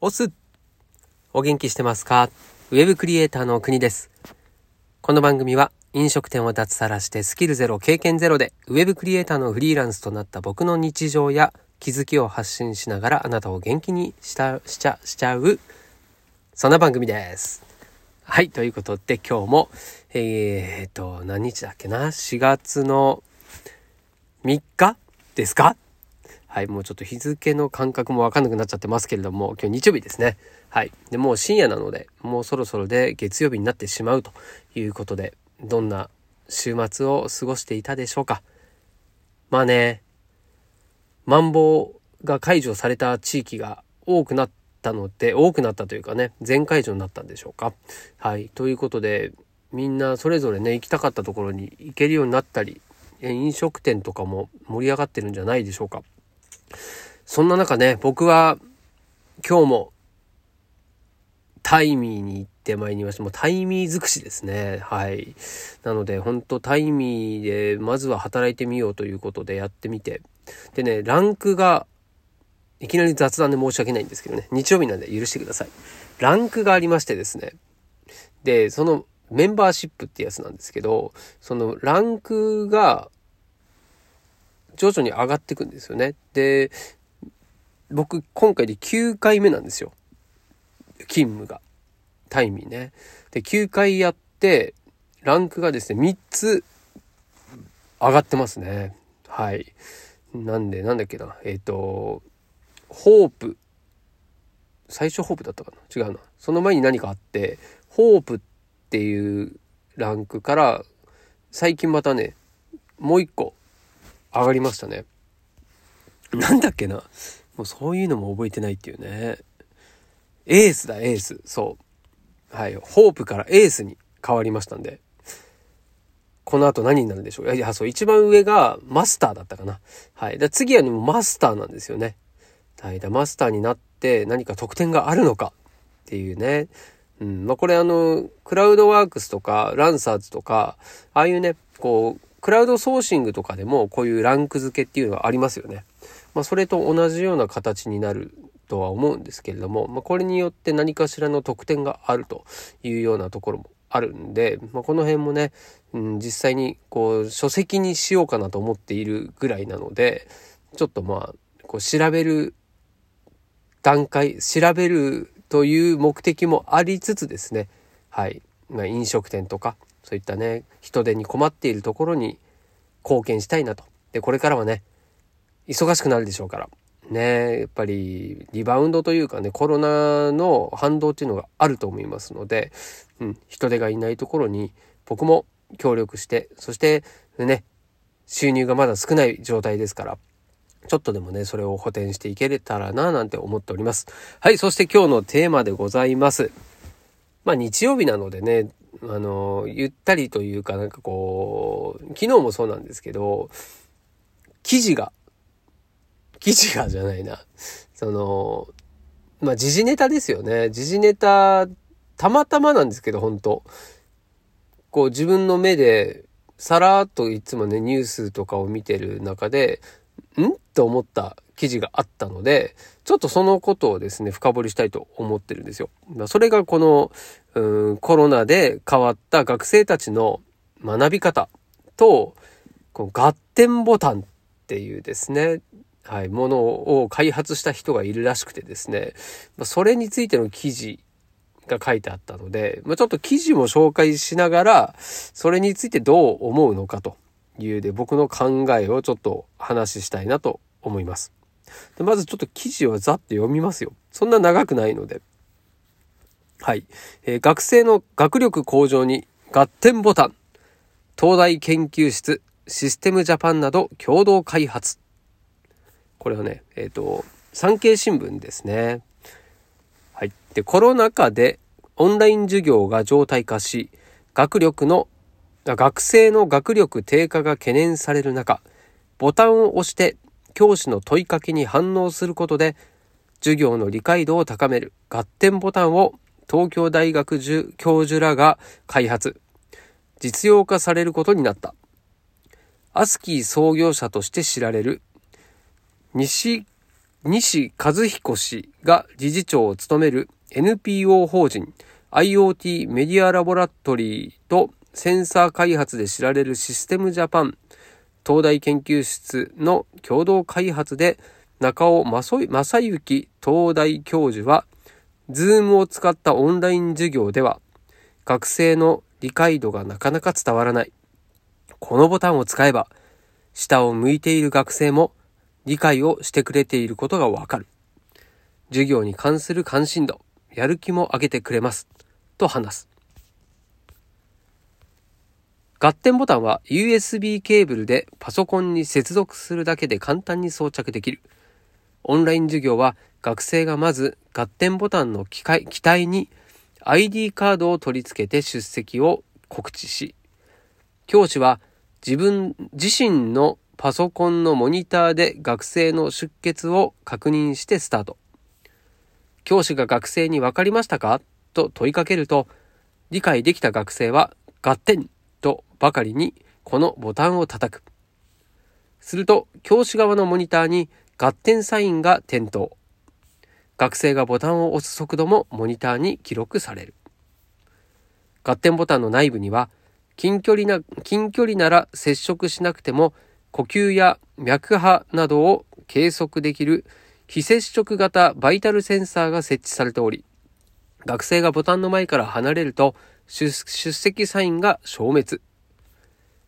オスお元気してますか？ウェブクリエイターの国です。この番組は飲食店を脱サラしてスキルゼロ、経験ゼロでウェブクリエイターのフリーランスとなった僕の日常や気づきを発信しながらあなたを元気にしたしちゃしちゃうそんな番組です。はい、ということで今日もえー、っと何日だっけな ?4 月の3日？ですか？はい、もうちょっと日付の感覚もわかんなくなっちゃってますけれども、今日日曜日ですね。はい。で、もう深夜なので、もうそろそろで月曜日になってしまうということで、どんな週末を過ごしていたでしょうか。まあね、マンボウが解除された地域が多くなったので、多くなったというかね、全解除になったんでしょうか。はい。ということで、みんなそれぞれね、行きたかったところに行けるようになったり、飲食店とかも盛り上がってるんじゃないでしょうか。そんな中ね、僕は今日もタイミーに行ってまいりました。もうタイミー尽くしですね。はい。なので、本当タイミーでまずは働いてみようということでやってみて。でね、ランクが、いきなり雑談で申し訳ないんですけどね、日曜日なんで許してください。ランクがありましてですね。で、そのメンバーシップってやつなんですけど、そのランクが徐々に上がっていくんですよね。で、僕今回で9回目なんですよ。勤務が。タイミーね。で、9回やって、ランクがですね、3つ上がってますね。はい。なんで、なんだっけな。えっ、ー、と、ホープ。最初ホープだったかな違うな。その前に何かあって、ホープっていうランクから、最近またね、もう一個上がりましたね。なんだっけな。もうそういうのも覚えてないっていうね。エースだ、エース。そう。はい。ホープからエースに変わりましたんで。この後何になるんでしょういや、そう、一番上がマスターだったかな。はい。で次はね、もうマスターなんですよね。はい。マスターになって何か得点があるのかっていうね。うん。まあ、これあの、クラウドワークスとか、ランサーズとか、ああいうね、こう、クラウドソーシングとかでもこういうランク付けっていうのはありますよね。まあ、それと同じような形になるとは思うんですけれども、まあ、これによって何かしらの特典があるというようなところもあるんで、まあ、この辺もね、うん、実際にこう書籍にしようかなと思っているぐらいなので、ちょっとまあ、こう調べる段階、調べるという目的もありつつですね、はい、まあ、飲食店とか、そういったね、人手に困っているところに貢献したいなと。で、これからはね、忙しくなるでしょうから。ね、やっぱりリバウンドというかね、コロナの反動っていうのがあると思いますので、うん、人手がいないところに僕も協力して、そしてね、収入がまだ少ない状態ですから、ちょっとでもね、それを補填していけれたらな、なんて思っております。はい、そして今日のテーマでございます。まあ日曜日なのでね、あの、ゆったりというかなんかこう、昨日もそうなんですけど、記事が、記事がじゃないな。その、まあ時事ネタですよね。時事ネタ、たまたまなんですけど、本当こう自分の目で、さらっといつもね、ニュースとかを見てる中で、ん？と思った記事があったので、ちょっとそのことをですね、深掘りしたいと思ってるんですよ。それがこの、うん、コロナで変わった学生たちの学び方と、この合点ボタンっていうですね、はい、ものを開発した人がいるらしくてですね、それについての記事が書いてあったので、まあ、ちょっと記事も紹介しながら、それについてどう思うのかというで、僕の考えをちょっと話したいなと思います。でまずちょっと記事をざっと読みますよ。そんな長くないので。はい。えー、学生の学力向上に合点ボタン。東大研究室、システムジャパンなど共同開発。これはね、えっ、ー、と、産経新聞ですね。はい。で、コロナ禍でオンライン授業が常態化し、学力の、学生の学力低下が懸念される中、ボタンを押して教師の問いかけに反応することで、授業の理解度を高める合点ボタンを東京大学教授らが開発、実用化されることになった。アスキー創業者として知られる西西和彦氏が理事長を務める NPO 法人 IoT メディアラボラトリーとセンサー開発で知られるシステムジャパン東大研究室の共同開発で中尾政之東大教授は、ズームを使ったオンライン授業では、学生の理解度がなかなか伝わらない。このボタンを使えば、下を向いている学生も理解をしてくれていることがわかる。授業に関する関心度、やる気も上げてくれます。と話す。がってんボタンは USB ケーブルでパソコンに接続するだけで簡単に装着できる。オンライン授業は学生がまず合点ボタンの機械機体に ID カードを取り付けて出席を告知し、教師は自分自身のパソコンのモニターで学生の出欠を確認してスタート。教師が学生に分かりましたか？と問いかけると、理解できた学生は合点とばかりにこのボタンを叩く。すると、教師側のモニターに合点サインが点灯。学生がボタンを押す速度もモニターに記録される。合点ボタンの内部には、近距離な、近距離なら接触しなくても呼吸や脈波などを計測できる非接触型バイタルセンサーが設置されており、学生がボタンの前から離れると出席サインが消滅。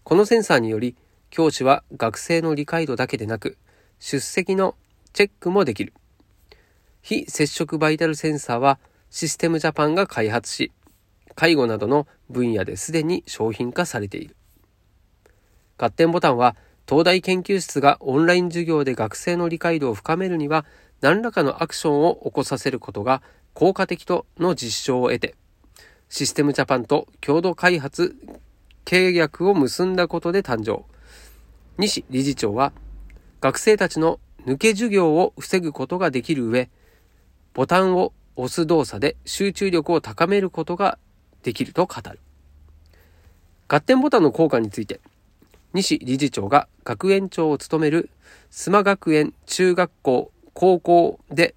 このセンサーにより、教師は学生の理解度だけでなく、出席のチェックもできる。非接触バイタルセンサーはシステムジャパンが開発し、介護などの分野ですでに商品化されている。合点ボタンは東大研究室がオンライン授業で学生の理解度を深めるには何らかのアクションを起こさせることが効果的との実証を得て、システムジャパンと共同開発契約を結んだことで誕生。西理事長は学生たちの抜け授業を防ぐことができる上、ボタンを押す動作で集中力を高めることができると語る。合点ボタンの効果について、西理事長が学園長を務める須磨学園中学校高校で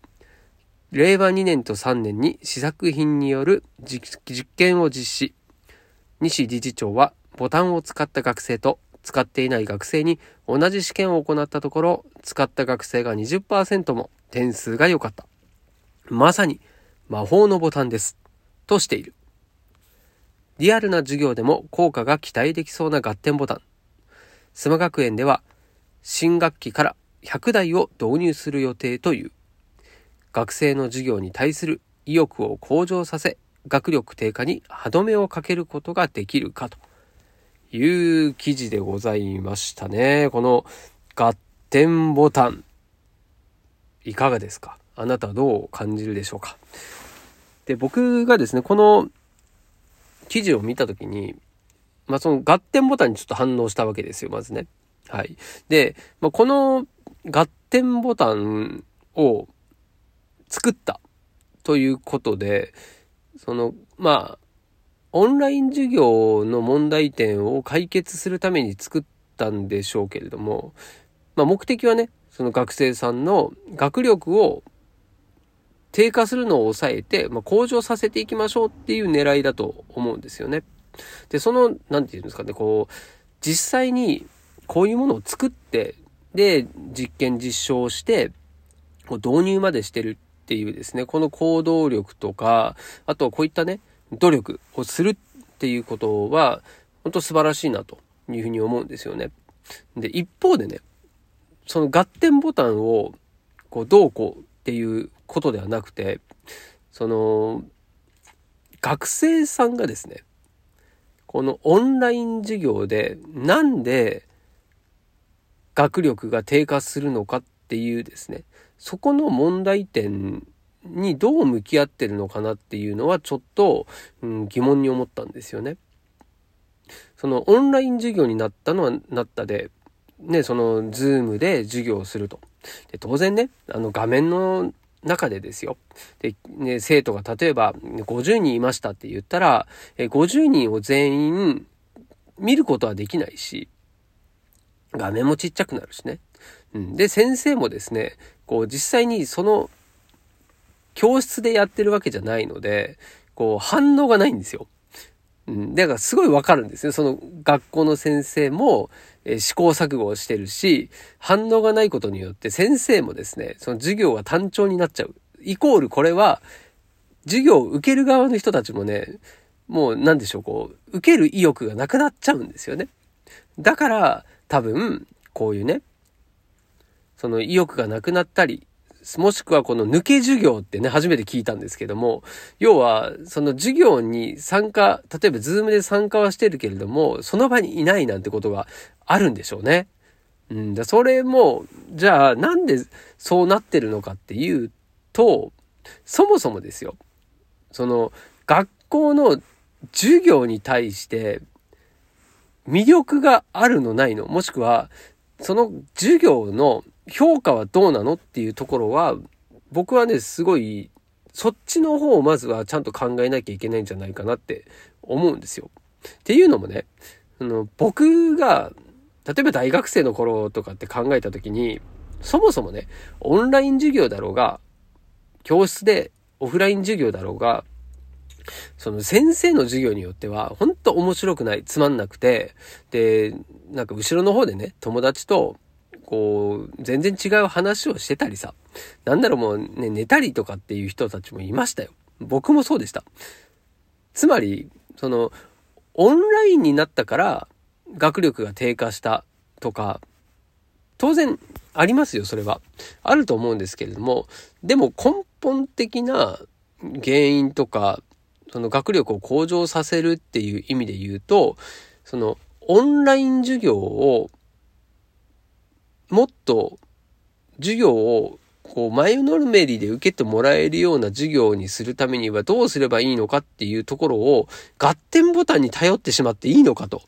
令和2年と3年に試作品による実験を実施。西理事長はボタンを使った学生と使っていない学生に同じ試験を行ったところ、使った学生が20%も点数が良かった。まさに魔法のボタンです。としている。リアルな授業でも効果が期待できそうな合点ボタン。須磨学園では新学期から100台を導入する予定という。学生の授業に対する意欲を向上させ、学力低下に歯止めをかけることができるかと。いう記事でございましたね。この合点ボタン。いかがですか？あなたはどう感じるでしょうか？で、僕がですね、この記事を見たときに、まあ、その合点ボタンにちょっと反応したわけですよ、まずね。はい。で、まあ、この合点ボタンを作ったということで、その、まあ、オンライン授業の問題点を解決するために作ったんでしょうけれども、まあ、目的はね、その学生さんの学力を低下するのを抑えて、まあ、向上させていきましょうっていう狙いだと思うんですよね。で、その、なんて言うんですかね、こう、実際にこういうものを作って、で、実験実証して、こう導入までしてるっていうですね、この行動力とか、あとはこういったね、努力をするっていうことは、本当素晴らしいなというふうに思うんですよね。で、一方でね、その合点ボタンをこうどうこうっていうことではなくて、その、学生さんがですね、このオンライン授業でなんで学力が低下するのかっていうですね、そこの問題点にどう向き合ってるのかなっていうのはちょっと、うん、疑問に思ったんですよね。そのオンライン授業になったのはなったで、ね、そのズームで授業をすると。で当然ね、あの画面の中でですよ。で、ね、生徒が例えば50人いましたって言ったら、50人を全員見ることはできないし、画面もちっちゃくなるしね。うん、で、先生もですね、こう実際にその教室でやってるわけじゃないので、こう反応がないんですよ。うん、だからすごいわかるんですよ。その学校の先生も、えー、試行錯誤をしてるし、反応がないことによって先生もですね、その授業が単調になっちゃう。イコールこれは、授業を受ける側の人たちもね、もう何でしょう、こう、受ける意欲がなくなっちゃうんですよね。だから、多分、こういうね、その意欲がなくなったり、もしくはこの抜け授業ってね、初めて聞いたんですけども、要は、その授業に参加、例えばズームで参加はしてるけれども、その場にいないなんてことがあるんでしょうね。うん、だそれも、じゃあなんでそうなってるのかっていうと、そもそもですよ。その、学校の授業に対して魅力があるのないの、もしくは、その授業の評価はどうなのっていうところは、僕はね、すごい、そっちの方をまずはちゃんと考えなきゃいけないんじゃないかなって思うんですよ。っていうのもね、あの僕が、例えば大学生の頃とかって考えた時に、そもそもね、オンライン授業だろうが、教室でオフライン授業だろうが、その先生の授業によっては、ほんと面白くない、つまんなくて、で、なんか後ろの方でね、友達と、こう、全然違う話をしてたりさ、なんだろうもうね、寝たりとかっていう人たちもいましたよ。僕もそうでした。つまり、その、オンラインになったから学力が低下したとか、当然ありますよ、それは。あると思うんですけれども、でも根本的な原因とか、その学力を向上させるっていう意味で言うと、そのオンライン授業をもっと授業をこう前のめりで受けてもらえるような授業にするためにはどうすればいいのかっていうところを合点ボタンに頼ってしまっていいのかと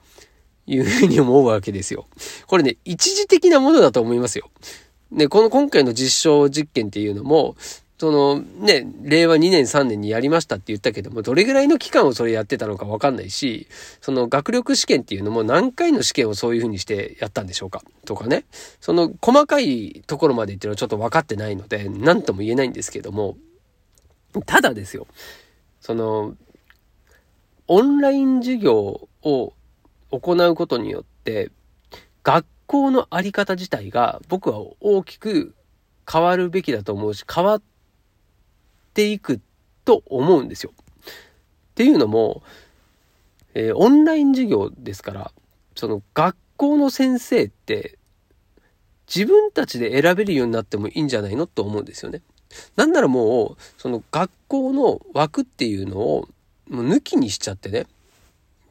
いうふうに思うわけですよ。これね、一時的なものだと思いますよ。で、この今回の実証実験っていうのも、そのね、令和2年3年にやりましたって言ったけども、どれぐらいの期間をそれやってたのかわかんないし、その学力試験っていうのも何回の試験をそういうふうにしてやったんでしょうかとかね。その細かいところまでっていうのはちょっと分かってないので、何とも言えないんですけども、ただですよ、その、オンライン授業を行うことによって、学校のあり方自体が僕は大きく変わるべきだと思うし、変わってっていくと思うんですよ。っていうのも、えー、オンライン授業ですから、その学校の先生って自分たちで選べるようになってもいいんじゃないのと思うんですよね。なんならもう、その学校の枠っていうのをもう抜きにしちゃってね。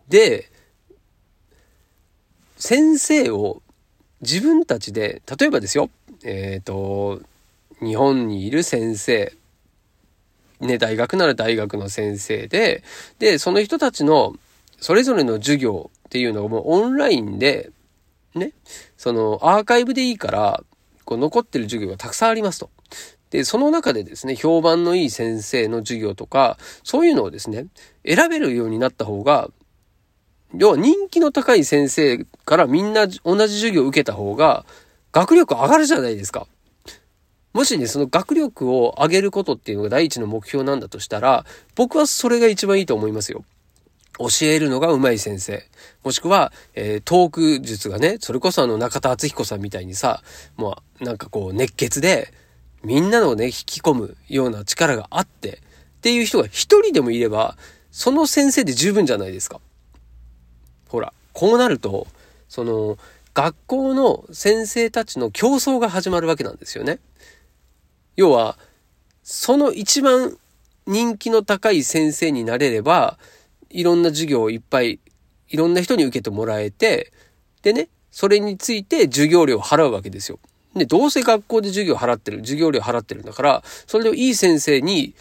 で、先生を自分たちで、例えばですよ、えっ、ー、と、日本にいる先生ね、大学なら大学の先生で、で、その人たちのそれぞれの授業っていうのがもうオンラインで、ね、そのアーカイブでいいから、こう残ってる授業がたくさんありますと。で、その中でですね、評判のいい先生の授業とか、そういうのをですね、選べるようになった方が、要は人気の高い先生からみんな同じ授業を受けた方が、学力上がるじゃないですか。もしね、その学力を上げることっていうのが第一の目標なんだとしたら、僕はそれが一番いいと思いますよ。教えるのが上手い先生。もしくは、えー、トーク術がね、それこそあの中田敦彦さんみたいにさ、もうなんかこう熱血で、みんなのね、引き込むような力があって、っていう人が一人でもいれば、その先生で十分じゃないですか。ほら、こうなると、その、学校の先生たちの競争が始まるわけなんですよね。要は、その一番人気の高い先生になれれば、いろんな授業をいっぱい、いろんな人に受けてもらえて、でね、それについて授業料を払うわけですよ。で、どうせ学校で授業払ってる、授業料払ってるんだから、それでいい先生に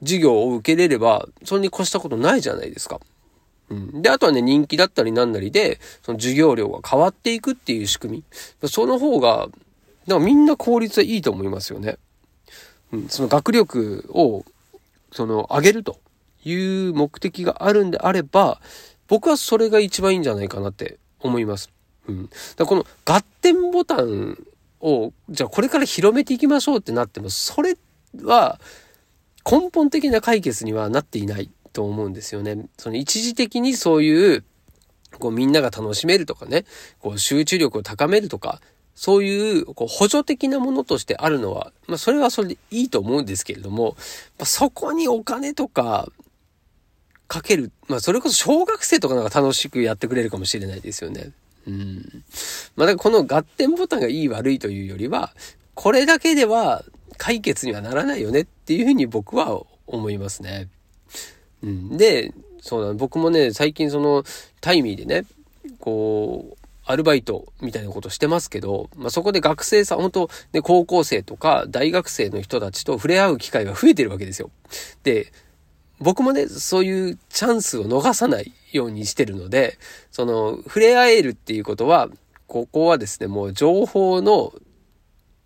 授業を受けれれば、それに越したことないじゃないですか。うん。で、あとはね、人気だったりなんなりで、その授業料が変わっていくっていう仕組み。その方が、だからみんな効率はいいと思いますよね。うん、その学力を、その、上げるという目的があるんであれば、僕はそれが一番いいんじゃないかなって思います。うん。だこの合点ボタンを、じゃあこれから広めていきましょうってなっても、それは根本的な解決にはなっていないと思うんですよね。その一時的にそういう、こうみんなが楽しめるとかね、こう集中力を高めるとか、そういうこう補助的なものとしてあるのは、まあそれはそれでいいと思うんですけれども、まあ、そこにお金とかかける、まあそれこそ小学生とかなんか楽しくやってくれるかもしれないですよね。うん。まあだからこの合点ボタンがいい悪いというよりは、これだけでは解決にはならないよねっていうふうに僕は思いますね。うん。で、そうだ、僕もね、最近そのタイミーでね、こう、アルバイトみたいなことしてますけど、まあ、そこで学生さん、本当ね、高校生とか大学生の人たちと触れ合う機会が増えてるわけですよ。で、僕もね、そういうチャンスを逃さないようにしてるので、その、触れ合えるっていうことは、ここはですね、もう情報の、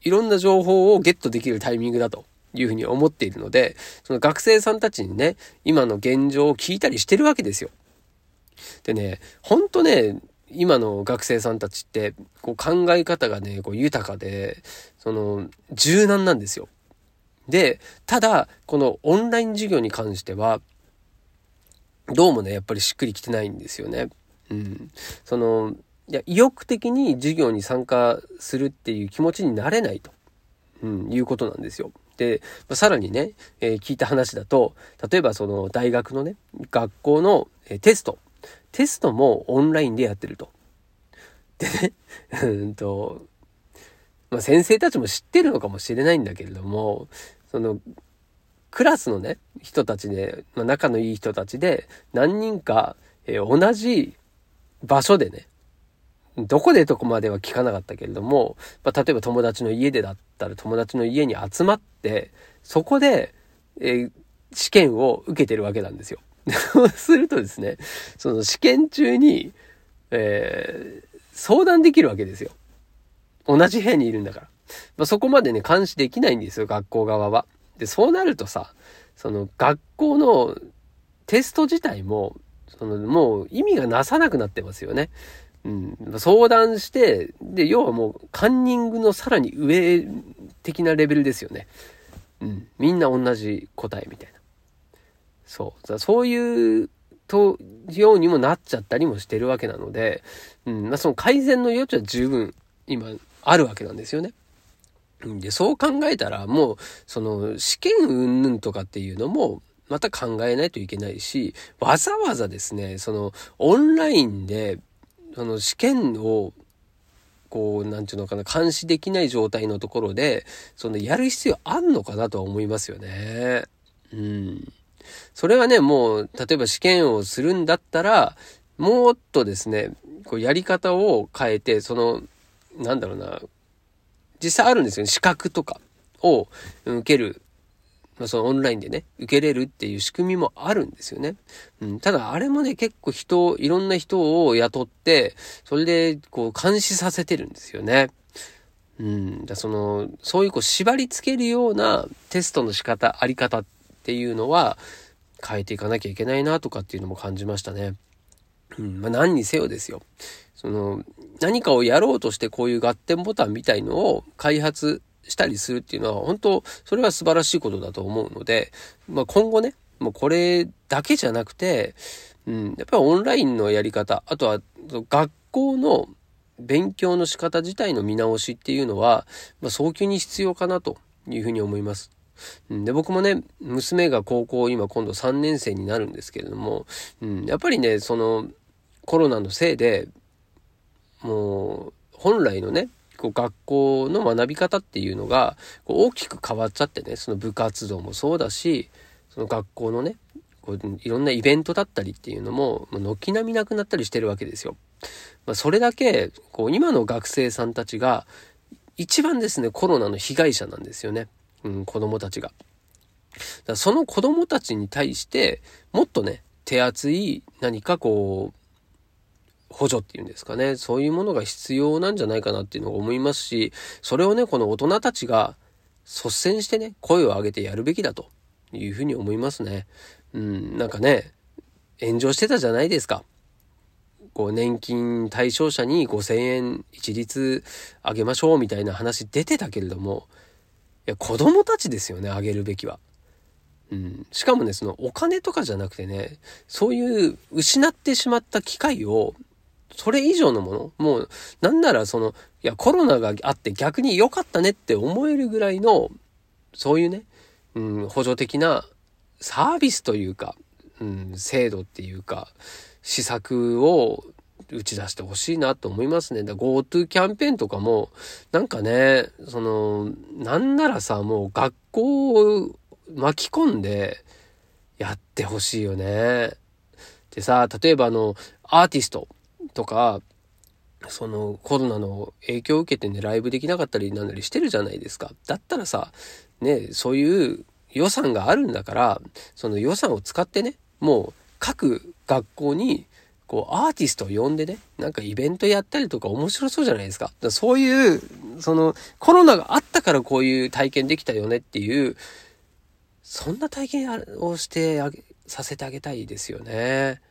いろんな情報をゲットできるタイミングだというふうに思っているので、その学生さんたちにね、今の現状を聞いたりしてるわけですよ。でね、ほんとね、今の学生さんたちって、こう考え方がね、こう豊かで、その、柔軟なんですよ。で、ただ、このオンライン授業に関しては、どうもね、やっぱりしっくりきてないんですよね。うん。その、いや、意欲的に授業に参加するっていう気持ちになれないと、うん、いうことなんですよ。で、まあ、さらにね、えー、聞いた話だと、例えばその大学のね、学校の、えー、テスト、テストもオンラインでやってると。でね、うんと、まあ、先生たちも知ってるのかもしれないんだけれども、その、クラスのね、人たちで、まあ、仲のいい人たちで、何人か、えー、同じ場所でね、どこでとこまでは聞かなかったけれども、まあ、例えば友達の家でだったら友達の家に集まって、そこで、えー、試験を受けてるわけなんですよ。そ うするとですね、その試験中に、えー、相談できるわけですよ。同じ部屋にいるんだから。まあ、そこまでね、監視できないんですよ、学校側は。で、そうなるとさ、その学校のテスト自体も、そのもう意味がなさなくなってますよね。うん、相談して、で、要はもうカンニングのさらに上的なレベルですよね。うん、みんな同じ答えみたいな。そう。そういうと、ようにもなっちゃったりもしてるわけなので、うん、まあその改善の余地は十分今あるわけなんですよね。で、そう考えたらもう、その試験云々とかっていうのも、また考えないといけないし、わざわざですね、そのオンラインで、その試験を、こう、なんていうのかな、監視できない状態のところで、そのやる必要あんのかなとは思いますよね。うん。それはね、もう、例えば試験をするんだったら、もっとですね、こうやり方を変えて、その、なんだろうな、実際あるんですよね。資格とかを受ける。まあ、そのオンラインでね、受けれるっていう仕組みもあるんですよね。うん、ただ、あれもね、結構人、いろんな人を雇って、それで、こう、監視させてるんですよね。うん、だその、そういうこう、縛り付けるようなテストの仕方、あり方っていうのは、変えていかなきゃいけないなとかっていうのも感じましたね。うん、まあ、何にせよですよ。その、何かをやろうとしてこういう合点ボタンみたいのを開発したりするっていうのは、本当それは素晴らしいことだと思うので、まあ、今後ね、もうこれだけじゃなくて、うん、やっぱりオンラインのやり方、あとは学校の勉強の仕方自体の見直しっていうのは、まあ、早急に必要かなというふうに思います。で、僕もね、娘が高校今今度3年生になるんですけれども、うん、やっぱりね、そのコロナのせいで、もう、本来のね、こう学校の学び方っていうのがこう大きく変わっちゃってね、その部活動もそうだし、その学校のね、こういろんなイベントだったりっていうのも、軒並みなくなったりしてるわけですよ。まあ、それだけ、こう今の学生さんたちが一番ですね、コロナの被害者なんですよね。うん、子供たちが。だその子供たちに対して、もっとね、手厚い何かこう、補助っていうんですかね。そういうものが必要なんじゃないかなっていうのを思いますし、それをね、この大人たちが率先してね、声を上げてやるべきだというふうに思いますね。うん、なんかね、炎上してたじゃないですか。こう年金対象者に5000円一律あげましょうみたいな話出てたけれども、や、子供たちですよね、あげるべきは。うん。しかもね、そのお金とかじゃなくてね、そういう失ってしまった機会を、それ以上のものもう、なんならその、いや、コロナがあって逆に良かったねって思えるぐらいの、そういうね、うん、補助的なサービスというか、うん、制度っていうか、施策を打ち出してほしいなと思いますね。だ GoTo キャンペーンとかも、なんかね、その、なんならさ、もう学校を巻き込んでやってほしいよね。でさ、例えばあの、アーティストとか、そのコロナの影響を受けてね、ライブできなかったりなんなりしてるじゃないですか。だったらさ、ね、そういう予算があるんだから、その予算を使ってね、もう各学校にこうアーティストを呼んでね、なんかイベントやったりとか面白そうじゃないですか。かそういう、そのコロナがあったからこういう体験できたよねっていう、そんな体験をしてあげ、させてあげたいですよね。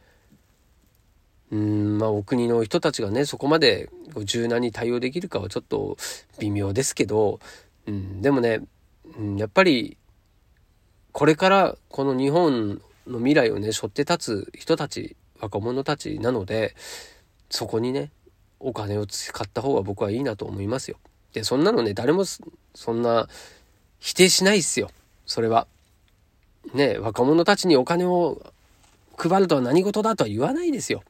うん、まあお国の人たちがね、そこまで柔軟に対応できるかはちょっと微妙ですけど、うん、でもね、うん、やっぱりこれからこの日本の未来をね、背負って立つ人たち、若者たちなので、そこにね、お金を使った方が僕はいいなと思いますよ。で、そんなのね、誰もそんな否定しないっすよ。それは。ね、若者たちにお金を配るとは何事だとは言わないですよ。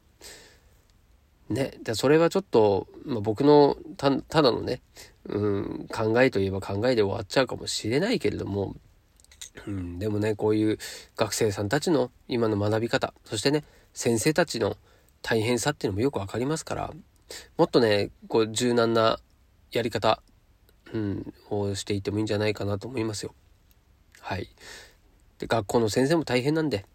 ね、でそれはちょっと、まあ、僕のただのね、うん、考えといえば考えで終わっちゃうかもしれないけれども、うん、でもね、こういう学生さんたちの今の学び方、そしてね、先生たちの大変さっていうのもよくわかりますから、もっとね、こう柔軟なやり方、うん、をしていってもいいんじゃないかなと思いますよ。はい。で、学校の先生も大変なんで、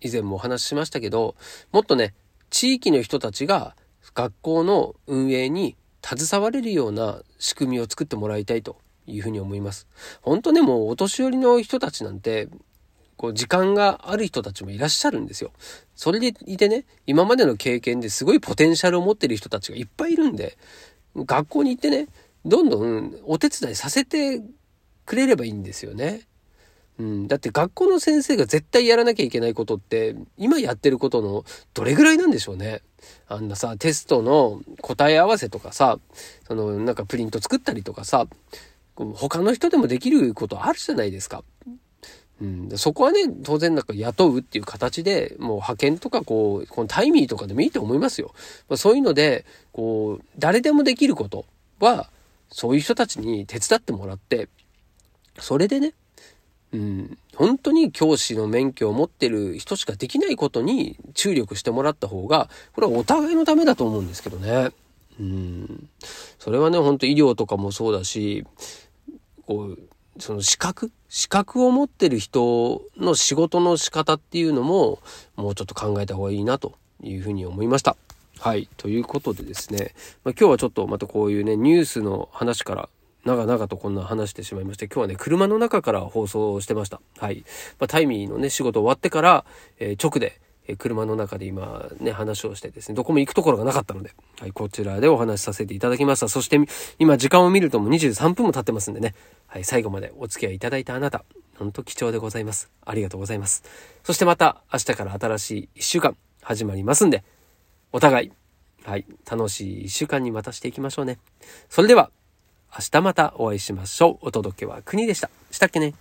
以前もお話ししましたけど、もっとね、地域の人たちが学校の運営に携われるような仕組みを作ってもらいたいというふうに思います。本当ね、もうお年寄りの人たちなんて、こう時間がある人たちもいらっしゃるんですよ。それでいてね、今までの経験ですごいポテンシャルを持ってる人たちがいっぱいいるんで、学校に行ってね、どんどんお手伝いさせてくれればいいんですよね。うん、だって学校の先生が絶対やらなきゃいけないことって、今やってることのどれぐらいなんでしょうね。あんなさ、テストの答え合わせとかさ、そのなんかプリント作ったりとかさ、他の人でもできることあるじゃないですか。うん、そこはね、当然なんか雇うっていう形で、もう派遣とかこう、このタイミーとかでもいいと思いますよ。まあ、そういうので、こう、誰でもできることは、そういう人たちに手伝ってもらって、それでね、うん、本当に教師の免許を持ってる人しかできないことに注力してもらった方が、これはお互いのためだと思うんですけどね。うん。それはね、本当医療とかもそうだし、こう、その資格？資格を持ってる人の仕事の仕方っていうのも、もうちょっと考えた方がいいなというふうに思いました。はい。ということでですね、まあ、今日はちょっとまたこういうね、ニュースの話から長々とこんな話してしまいまして、今日はね、車の中から放送してました。はい。まあ、タイミーのね、仕事終わってから、えー、直で、え車の中で今ね、話をしてですね、どこも行くところがなかったので、はい、こちらでお話しさせていただきました。そして、今時間を見るともう23分も経ってますんでね、はい、最後までお付き合いいただいたあなた、ほんと貴重でございます。ありがとうございます。そしてまた明日から新しい1週間始まりますんで、お互い、はい、楽しい1週間にまたしていきましょうね。それでは、明日またお会いしましょう。お届けは国でした。したっけね？